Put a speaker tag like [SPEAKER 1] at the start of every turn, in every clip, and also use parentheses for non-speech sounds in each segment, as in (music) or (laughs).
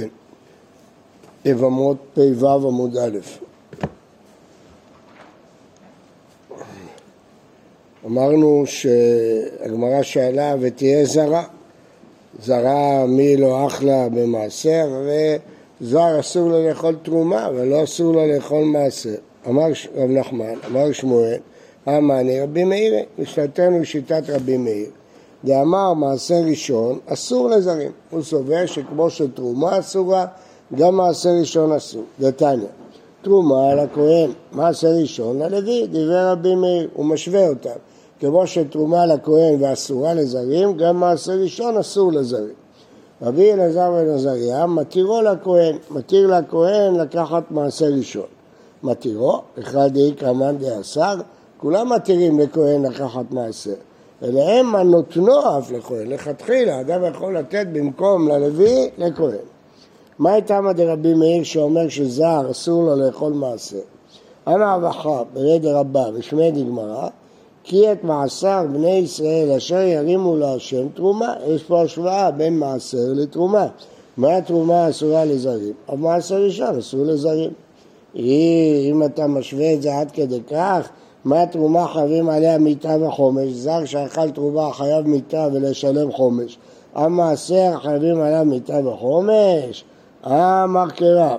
[SPEAKER 1] כן. יבמות פ"ו עמוד א'. אמרנו שהגמרא שאלה ותהיה זרה. זרה מי לא אחלה במעשר, וזר אסור לו לאכול תרומה, ולא אסור לו לאכול מעשר. אמר רב נחמן, אמר שמואל, אמני רבי מאיר, משנתנו שיטת רבי מאיר. דאמר מעשר ראשון אסור לזרים. הוא סובר שכמו שתרומה אסורה, גם מעשר ראשון אסור. דתניא, תרומה לכהן, מעשר ראשון ללוי, דברי רבי מאיר, הוא משווה אותם. כמו שתרומה לכהן ואסורה לזרים, גם מעשר ראשון אסור לזרים. רבי אלעזר בן עזריה מתירו לכהן, מתיר לכהן לקחת מעשר ראשון. מתירו, אחד דאיקרא מאן דאסר, כולם מתירים לכהן לקחת מעשר. ולהם הנותנו אף לכהן, לכתחילה, אדם יכול לתת במקום ללוי לכהן. מה הייתה דרבי מאיר שאומר שזר אסור לו לאכול מעשר? אנא אבחה ברד רבה בשמי דגמרא כי את מעשר בני ישראל אשר ירימו להשם תרומה, יש פה השוואה בין מעשר לתרומה. מה התרומה אסורה לזרים? אבל מעשר ראשון אסור לזרים. אם אתה משווה את זה עד כדי כך, מה התרומה חייבים עליה מיתה וחומש? זר שאכל תרומה חייב מיתה ולשלם חומש. המעשר חייבים עליה מיתה וחומש? המרכרה,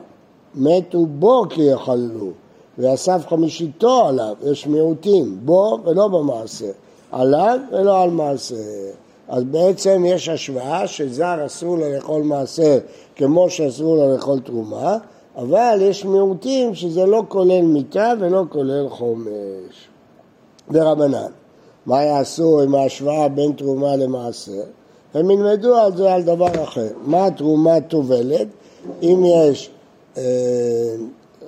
[SPEAKER 1] מתו בו כי יאכלו. ואסף חמישיתו עליו, יש מיעוטים, בו ולא במעשר, עליו ולא על מעשר. אז בעצם יש השוואה שזר אסור לו לאכול מעשר כמו שאסור לו לאכול תרומה, אבל יש מיעוטים שזה לא כולל מיטה ולא כולל חומש. ורבנן, מה יעשו עם ההשוואה בין תרומה למעשר? הם ילמדו על זה על דבר אחר. מה תרומה טובלת? אם יש אה,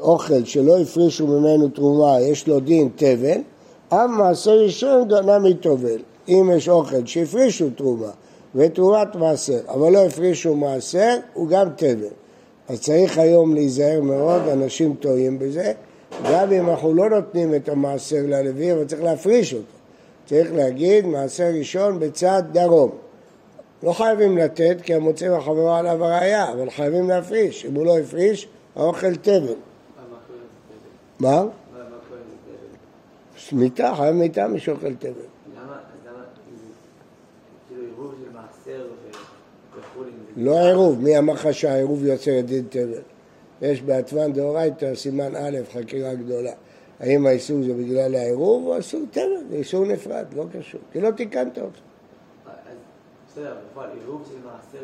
[SPEAKER 1] אוכל שלא הפרישו ממנו תרומה, יש לו דין תבל, אף מעשר ראשון גנה מטובל. אם יש אוכל שהפרישו תרומה ותרומת מעשר, אבל לא הפרישו מעשר, הוא גם תבל. אז צריך היום להיזהר מאוד, אנשים טועים בזה, גם אם אנחנו לא נותנים את המעשר ללוי, אבל צריך להפריש אותו. צריך להגיד מעשר ראשון בצד דרום. לא חייבים לתת כי המוצאים החברה עליו הראייה, אבל חייבים להפריש. אם הוא לא הפריש, האוכל תבל. מה? שמיטה, חייב מיטה משאוכל תבל. למה, כאילו עירוב של מעשר לא עירוב, מי אמר לך שהעירוב יוצר את דין תבל? יש בעטבן דאורייתא, סימן א', חקירה גדולה. האם האיסור זה בגלל העירוב או אסור תבל? זה איסור נפרד, לא קשור, כי לא תיקנת אותו.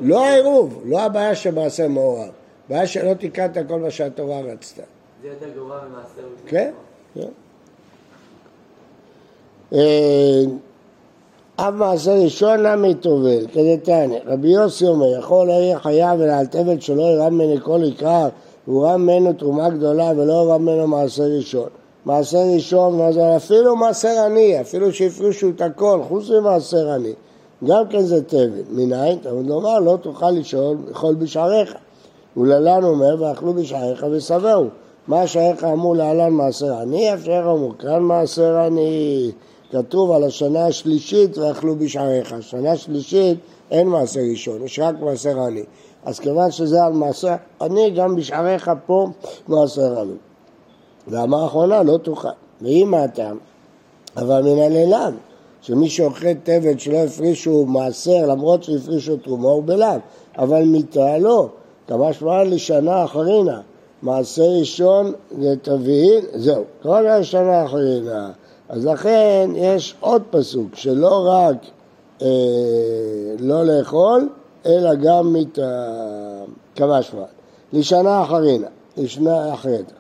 [SPEAKER 1] לא העירוב, לא הבעיה שמעשר מעורב. הבעיה שלא תיקנת כל מה שהתורה רצתה. זה יותר גרוע ממעשר כן, כן. אב מעשר ראשון נמי טובל, כדתניא, רבי יוסי אומר, יכול היה חייב ולעל תבל שלא ירם ממנו כל עיקר, והוא רם ממנו תרומה גדולה ולא ירם ממנו מעשר ראשון. מעשר ראשון, אפילו מעשר עני, אפילו שהפרישו את הכל, חוץ ממעשר עני, גם כן זה תבל. מנין? תלמוד לומר, לא תוכל לשאול, לאכול בשעריך. וללן אומר, ואכלו בשעריך ושבעו. מה שייך אמור להלן מעשר עני, אף שייך אמור כאן מעשר עני. כתוב על השנה השלישית ואכלו בשעריך. השנה השלישית אין מעשר ראשון, יש רק מעשר עני. אז כיוון שזה על מעשר עני, גם בשעריך פה מעשר עני. ואמר האחרונה לא תוכל. ואם הטעם, אבל מן הלילם, שמי שאוכל תבן שלא הפרישו מעשר למרות שהפרישו תרומה הוא בלאו, אבל מיתה לא, כמה שמע לשנה אחרינה. מעשה ראשון זה תבהיל, זהו, כל השנה אחרינה. אז לכן יש עוד פסוק, שלא רק אה, לא לאכול, אלא גם. כמה שבועות. לשנה אחרינה, לשנה אחרת.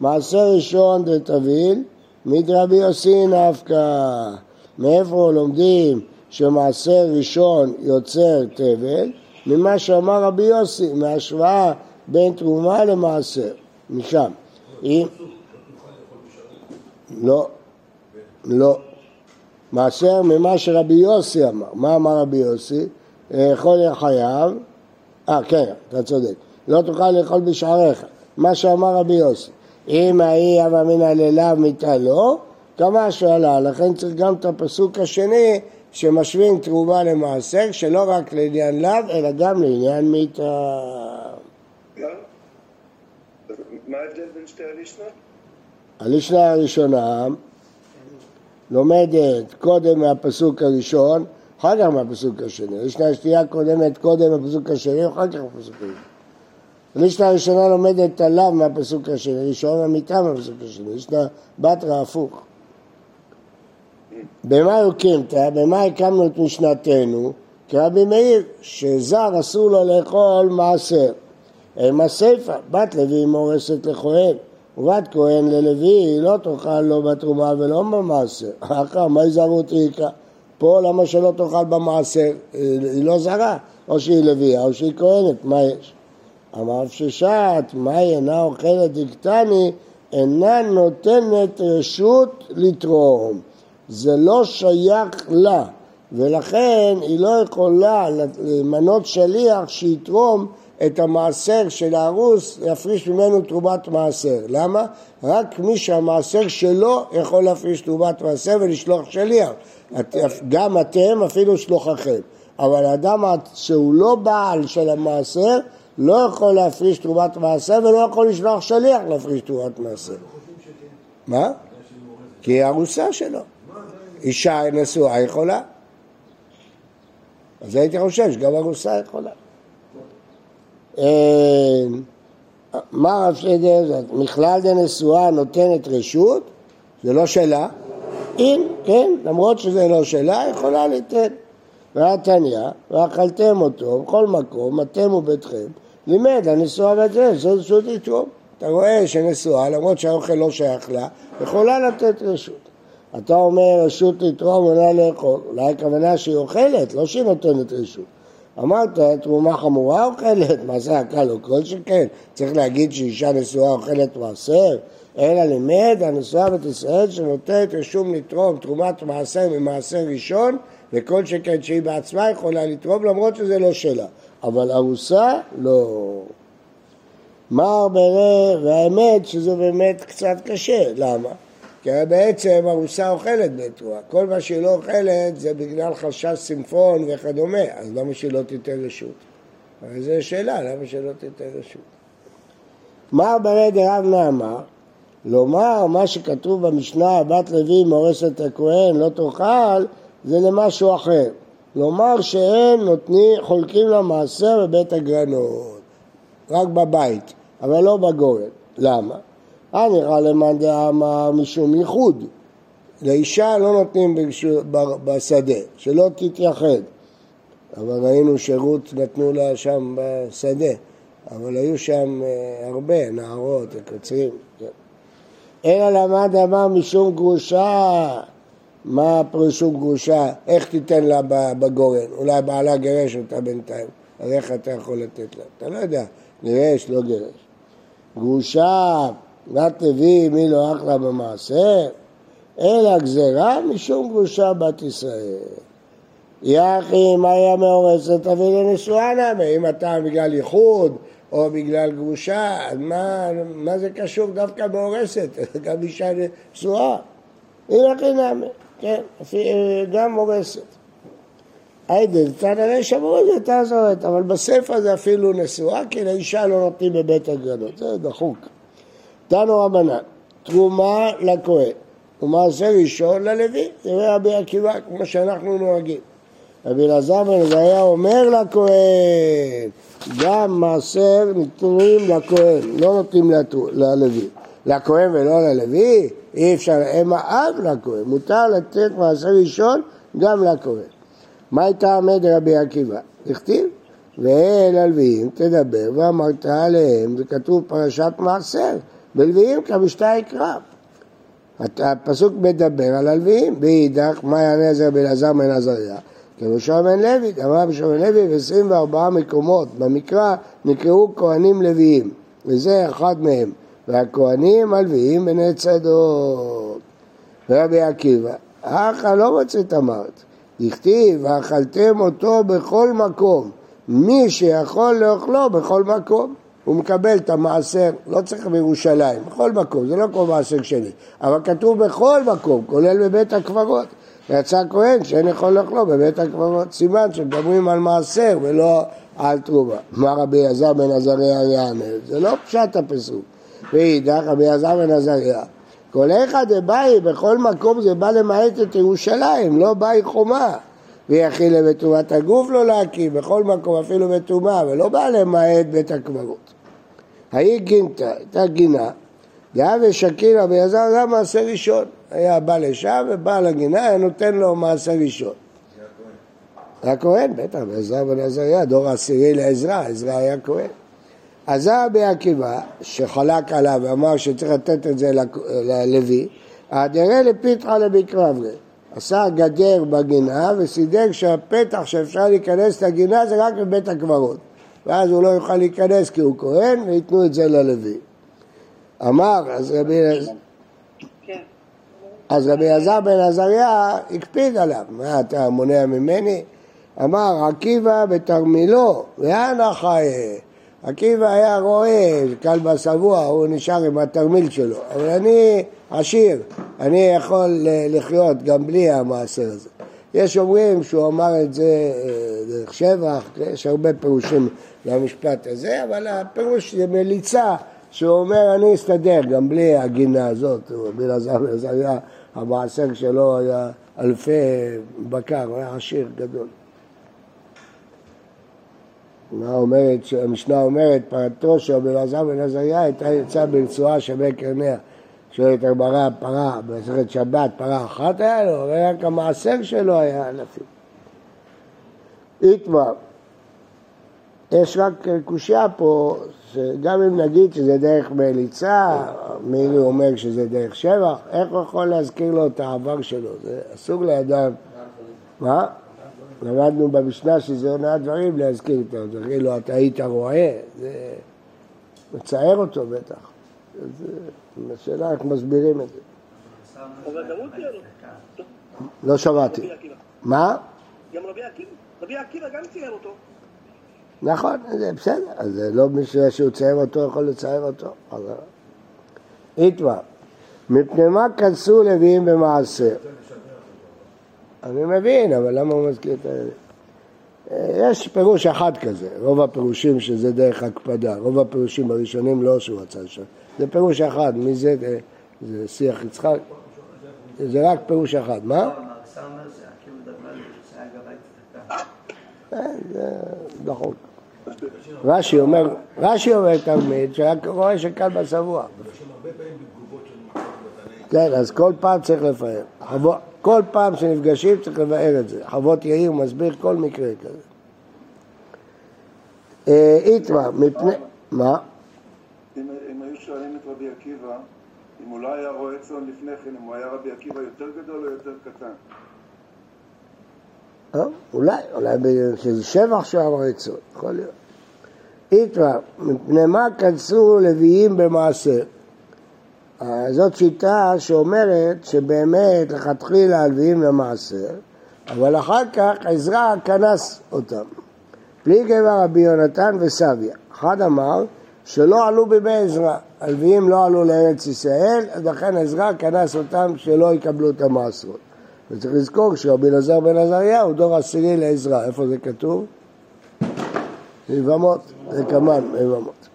[SPEAKER 1] מעשה ראשון זה תבהיל, מדרבי יוסי נפקא. מאיפה לומדים שמעשה ראשון יוצר תבל? ממה שאמר רבי יוסי, מהשוואה בין תרומה למעשר, משם. אם... לא, לא. מעשר ממה שרבי יוסי אמר. מה אמר רבי יוסי? להיות חייב, אה כן, אתה צודק. לא תוכל לאכול בשעריך. מה שאמר רבי יוסי. אם ההיא הווה אמינא ללאו מיתה לא, כמה שעלה. לכן צריך גם את הפסוק השני שמשווים תרומה למעשר, שלא רק לעניין לאו, אלא גם לעניין מיתה.
[SPEAKER 2] מה ההבדל בין שתי הלישנות?
[SPEAKER 1] הלישנה הראשונה לומדת קודם מהפסוק הראשון, אחר כך מהפסוק השני. הלישנה השנייה קודמת קודם מהפסוק השני, אחר כך מהפסוק הראשון. הלישנה הראשונה לומדת עליו מהפסוק השני, ראשון המיטה מהפסוק השני, הלישנה בתרא הפוך. במה הוקמת? במה הקמנו את משנתנו? כרבי מאיר, שזר אסור לו לאכול מעשר. הם הסיפא, בת לוי מורסת לכהן, ובת כהן ללוי לא תאכל לא בתרומה ולא במעשר. אחר מה יזהרות ריקה? פה למה שלא תאכל במעשר? היא לא זרה, או שהיא לוויה או שהיא כהנת, מה יש? אמר ששת, היא אינה אוכלת דקטני, אינה נותנת רשות לתרום. זה לא שייך לה, ולכן היא לא יכולה למנות שליח שיתרום את המעשר של הארוס, יפריש ממנו תרומת מעשר. למה? רק מי שהמעשר שלו יכול להפריש תרומת מעשר ולשלוח שליח. גם אתם, אפילו שלוחכם. אבל אדם שהוא לא בעל של המעשר, לא יכול להפריש תרומת מעשר ולא יכול לשלוח שליח להפריש תרומת מעשר. מה? כי היא ארוסה שלו. אישה נשואה יכולה. אז הייתי חושב שגם ארוסה יכולה. אה, מה רב שדר, מכלל דנשואה נותנת רשות, זה לא שלה, אם, כן, למרות שזה לא שלה, יכולה לתת. והתניא, ואכלתם אותו בכל מקום, אתם וביתכם, לימד הנשואה בזה, זו רשות לתרום. אתה רואה שנשואה, למרות שהאוכל לא שייך לה, יכולה לתת רשות. אתה אומר רשות לתרום עולה לאכול, אולי הכוונה שהיא אוכלת, לא שהיא נותנת רשות. אמרת, תרומה חמורה אוכלת, מעשר הקל או כל שכן. צריך להגיד שאישה נשואה אוכלת מעשר? אלא לימד הנשואה בת ישראל שנותנת רשום לתרום תרומת מעשר ממעשר ראשון, וכל שכן שהיא בעצמה יכולה לתרום למרות שזה לא שלה. אבל ארוסה, לא. מר ברר, והאמת שזה באמת קצת קשה, למה? כי בעצם ארוסה אוכלת בתרועה, כל מה שהיא לא אוכלת זה בגלל חשש סימפון וכדומה, אז למה שהיא לא תיתן רשות? הרי זו שאלה, למה שלא תיתן רשות? מר ברי דרב נאמר, לומר מה שכתוב במשנה, בת לוי מורסת הכהן לא תאכל, זה למשהו אחר. לומר שהם נותנים, חולקים למעשר בבית הגרנות, רק בבית, אבל לא בגורן. למה? אה נראה למאן דאמר משום ייחוד. לאישה לא נותנים בשדה, שלא תתייחד. אבל ראינו שרות נתנו לה שם בשדה, אבל היו שם אה, הרבה נערות וקוצרים. כן. אלא למד אמר משום גרושה, מה פירושו גרושה? איך תיתן לה בגורן? אולי בעלה גירש אותה בינתיים, אז איך אתה יכול לתת לה? אתה לא יודע, גירש, לא גירש. גרושה בת לוי מי לא אחלה במעשר, אלא גזירה משום גרושה בת ישראל. יחי אם היה מאורסת לנשואה נאמה, אם אתה בגלל ייחוד או בגלל גרושה, מה, מה זה קשור דווקא מאורסת? (laughs) גם אישה נשואה. יחי נאמה, כן, גם מאורסת. היידן, תנא שמרו את זה, תעזורת, אבל בספר זה אפילו נשואה, כי לאישה לא נותנים בבית הגרנות, זה דחוק. תנו רבנן, תרומה לכהן ומעשה ראשון ללוי, זה רבי עקיבא, כמו שאנחנו נוהגים. רבי אלעזר בן עזריה אומר לכהן, גם מעשר נתונים לכהן, לא נותנים ללוי. לכהן ולא ללוי, אי אפשר, הם האב לכהן, מותר לתת מעשר ראשון גם לכהן. מה הייתה עמד רבי עקיבא? הכתיב, ואל הלוויים תדבר ואמרת עליהם, זה כתוב פרשת מעשר. בלוויים כמשתה יקרא. הפסוק מדבר על הלוויים, ואידך, מה יענה זה בלעזר בן עזריה? כראשון בן לוי, אמר בשום בן לוי, ו-24 מקומות במקרא נקראו כהנים לוויים, וזה אחד מהם. והכהנים הלוויים בני צדוק. רבי עקיבא, אחא לא מצאת אמרת, דכתיב, ואכלתם אותו בכל מקום, מי שיכול לאכלו בכל מקום. הוא מקבל את המעשר, לא צריך בירושלים, בכל מקום, זה לא כמו מעשר שלי, אבל כתוב בכל מקום, כולל בבית הקברות. יצא כהן שאין יכול לאכלו בבית הקברות, סימן שמדברים על מעשר ולא על תרומה. מה רבי אלעזר בן עזריה יענה? זה לא פשט הפסוק. ואידך רבי אלעזר בן עזריה, כל אחד דבאי, בכל מקום זה בא למעט את ירושלים, לא באי חומה. ויכיל בטומאת הגוף לא להקים, בכל מקום אפילו בטומאה, ולא בא למעט בית הקברות. ההיא גינתא, הייתה גינה, דעה ושקילה ביזר זה מעשה ראשון. היה בא לשם ובא לגינה, היה נותן לו מעשה ראשון. היה כהן, בטח, בעזרא בן עזריה, דור העשירי לעזרא, עזרא היה כהן. אז רבי עקיבא, שחלק עליו ואמר שצריך לתת את זה ללוי, הדרה לפיתחא לבקרברי. עשה גדר בגינה וסידר שהפתח שאפשר להיכנס לגינה זה רק בבית הקברות. ואז הוא לא יוכל להיכנס כי הוא כהן וייתנו את זה ללוי. אמר, אז רבי... כן. אז רבי אלעזר בן עזריה הקפיד עליו, מה אתה מונע ממני? אמר עקיבא בתרמילו ואנה חיה עקיבא היה רואה, כלבא שבוע, הוא נשאר עם התרמיל שלו, אבל אני עשיר, אני יכול לחיות גם בלי המעשר הזה. יש אומרים שהוא אמר את זה אה, דרך שבח, יש הרבה פירושים למשפט הזה, אבל הפירוש זה מליצה, שהוא אומר אני אסתדר גם בלי הגינה הזאת, רבי אלעזר עזריה, המעשר שלו היה אלפי בקר, הוא היה עשיר גדול. אומרת, המשנה אומרת, פרתו של רבי אלעזר בן עזריה הייתה יוצאה ברצועה שווה קרניה. שואלת הגמרא, פרה, במסכת שבת, פרה אחת היה לו, רק המעשר שלו היה אלפים. איתמר, יש רק קושייה פה, שגם אם נגיד שזה דרך מליצה, מילי אומר שזה דרך שבח, איך הוא יכול להזכיר לו את העבר שלו? זה אסור לאדם. מה? למדנו במשנה שזה עונה דברים להזכיר את זה, כאילו אתה היית רועה, זה מצער אותו בטח. זו שאלה איך מסבירים את זה. לא שמעתי. מה?
[SPEAKER 3] גם רבי עקיבא גם צייר אותו.
[SPEAKER 1] נכון, זה בסדר, אז זה לא מישהו שהוא צייר אותו יכול לצייר אותו. איתמר, מפני מה כנסו לוויים במעשר? אני מבין, אבל למה הוא מזכיר את ה... יש פירוש אחד כזה, רוב הפירושים שזה דרך הקפדה, רוב הפירושים הראשונים לא שהוא רצה לשם, זה פירוש אחד, מי זה? זה שיח יצחק, זה רק פירוש אחד, מה? זה נכון. רש"י אומר, רש"י אומר תלמיד שהיה רואה שקל בשבוע. כן, אז כל פעם צריך לפאר. כל פעם שנפגשים צריך לבאר את זה. חוות יאיר מסביר כל מקרה כזה. אה, איתמר, מפני... מה?
[SPEAKER 2] אם היו שואלים את רבי עקיבא, אם הוא לא היה רועה צאן לפני כן, אם הוא היה רבי עקיבא יותר גדול או יותר קטן?
[SPEAKER 1] אה, אולי, אולי שזה שבח שהוא היה רועה צאן, יכול להיות. איתמר, מפני מה כנסו לוויים במעשר? זאת שיטה שאומרת שבאמת לכתחילה הלוויים למעשר, אבל אחר כך עזרא כנס אותם. פליגי ורבי יונתן וסביה. אחד אמר שלא עלו בימי עזרא, הלוויים לא עלו לארץ ישראל, אז לכן עזרא כנס אותם שלא יקבלו את המעשרות. וצריך לזכור שרבי אלעזר בן עזריה הוא דור עשירי לעזרא. איפה זה כתוב? יבמות, זה כמובן יבמות.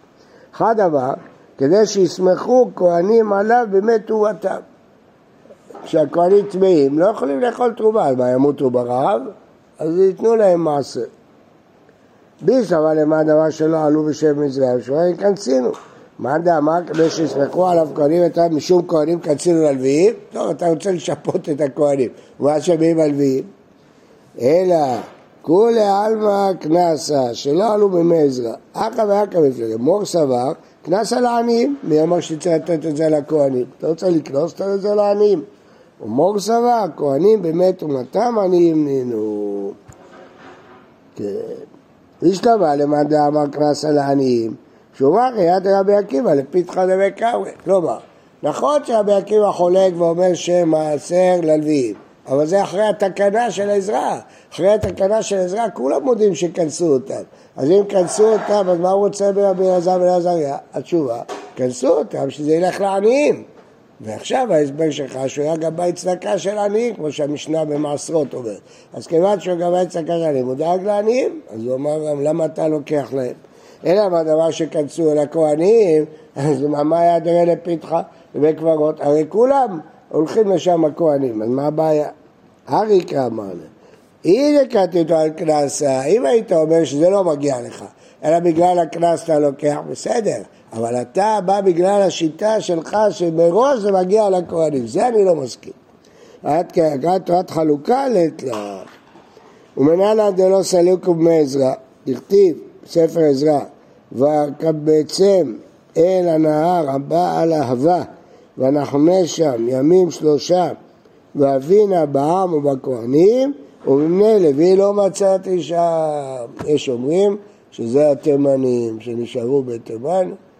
[SPEAKER 1] אחד אמר כדי שיסמכו כהנים עליו בימי תרומתם. כשהכהנים טמאים לא יכולים לאכול תרומה, אז מה ימותו ברעב? אז ייתנו להם מעשר. ביס אבל למה דבר שלא עלו בשם מזרעם, שאומרים יכנסינו. מה דאמר כדי שיסמכו עליו כהנים את משום כהנים כנסינו ללוויים? טוב, אתה רוצה לשפוט את הכהנים. ומה שומעים הלוויים? אלא כולי עלמא קנסה, שלא עלו בימי. אכא ואכא מפלגה. מור סבר קנס על העניים, מי אמר שצריך לתת את זה לכהנים? אתה רוצה לקנוס, את זה לעניים. ומור סבר, כהנים באמת תרומתם עניים נינו. כן. השתבע למאן דאמר קנס על העניים, אמר יד רבי עקיבא לפתחא דמי קרווה. כלומר, נכון שרבי עקיבא חולק ואומר שמעשר ללוויים, אבל זה אחרי התקנה של עזרא. אחרי התקנה של עזרא כולם מודים שכנסו אותם. אז אם כנסו אותם, אז מה הוא רוצה ברבי אלעזר בן עזריה? התשובה, כנסו אותם שזה ילך לעניים. ועכשיו ההסבר שלך שהוא היה גבאי צדקה של עניים, כמו שהמשנה במעשרות אומרת. אז כיוון שהוא גבאי צדקה של עניים, הוא דאג לעניים, אז הוא אמר גם, למה אתה לוקח להם? אלא מה דבר שכנסו אל הכהנים, אז מה היה דרא לפתחה בבית קברות? הרי כולם הולכים לשם הכהנים, אז מה הבעיה? אריקה אמר להם, אם הקראתי אותו על קנסה, אם היית אומר שזה לא מגיע לך, אלא בגלל הקנס אתה לוקח, בסדר, אבל אתה בא בגלל השיטה שלך שמראש זה מגיע לכהנים, זה אני לא מסכים. עד תורת חלוקה לית לה. ומנהלן דלא סלוקו בני עזרא, דכתיב ספר עזרא, וקבצם אל הנהר הבא על אהבה, ונחנה שם ימים שלושה, ואבינה בעם ובכהנים, ומבני לוי לא מצאתי שם. יש אומרים שזה התימנים שנשארו בתימן, אה,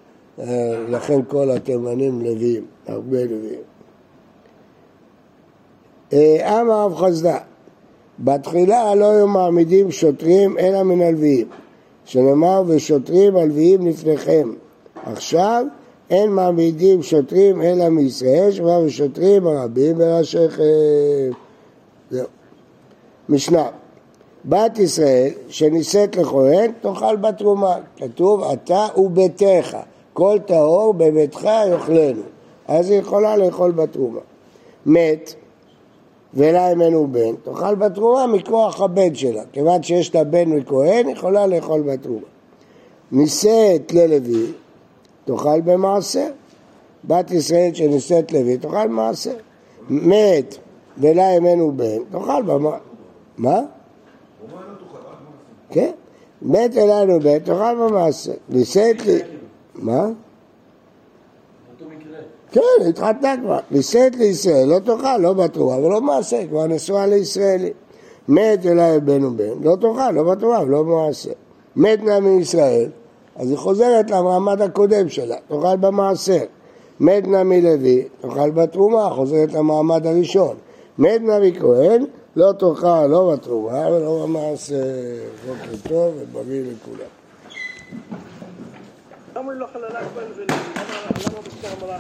[SPEAKER 1] לכן כל התימנים לוויים, הרבה לוויים. אה, אמר רב חסדה, בתחילה לא היו מעמידים שוטרים אלא מן הלוויים, שנאמר ושוטרים הלוויים לפניכם. עכשיו אין מעמידים שוטרים אלא מישראל, שכבר ושוטרים הרבים בראשיכם. משנה, בת ישראל שנישאת לכהן תאכל בתרומה, כתוב אתה וביתך, כל טהור בביתך יאכלנו, אז היא יכולה לאכול בתרומה. מת ולה ימנו בן, תאכל בתרומה מכוח הבן שלה, כיוון שיש לה בן מכהן, יכולה לאכול בתרומה. נישאת ללוי, תאכל במעשר. בת ישראל שנישאת לוי, תאכל במעשר. מת ולה ימנו בן, תאכל במעשר. מה? כן. מת אלינו בן, תאכל במעשר. נישאת לי... מה? כן, התחתנה כבר. נישאת לישראל, לא תאכל, לא בתרומה ולא במעשה, כבר נשואה לישראלי. מת אליי בן ובן, לא תאכל, לא בתרומה ולא במעשה. מת נא מישראל, אז היא חוזרת למעמד הקודם שלה, תאכל במעשר. מת נא מלוי, תאכל בתרומה, חוזרת למעמד הראשון. מת נא מכהן, לא תאכל לא בתרומה ולא במעשר. בוקר טוב ובריא לכולם.
[SPEAKER 3] למה לא חללה כהן ולוי? למה למה בשר אמרה?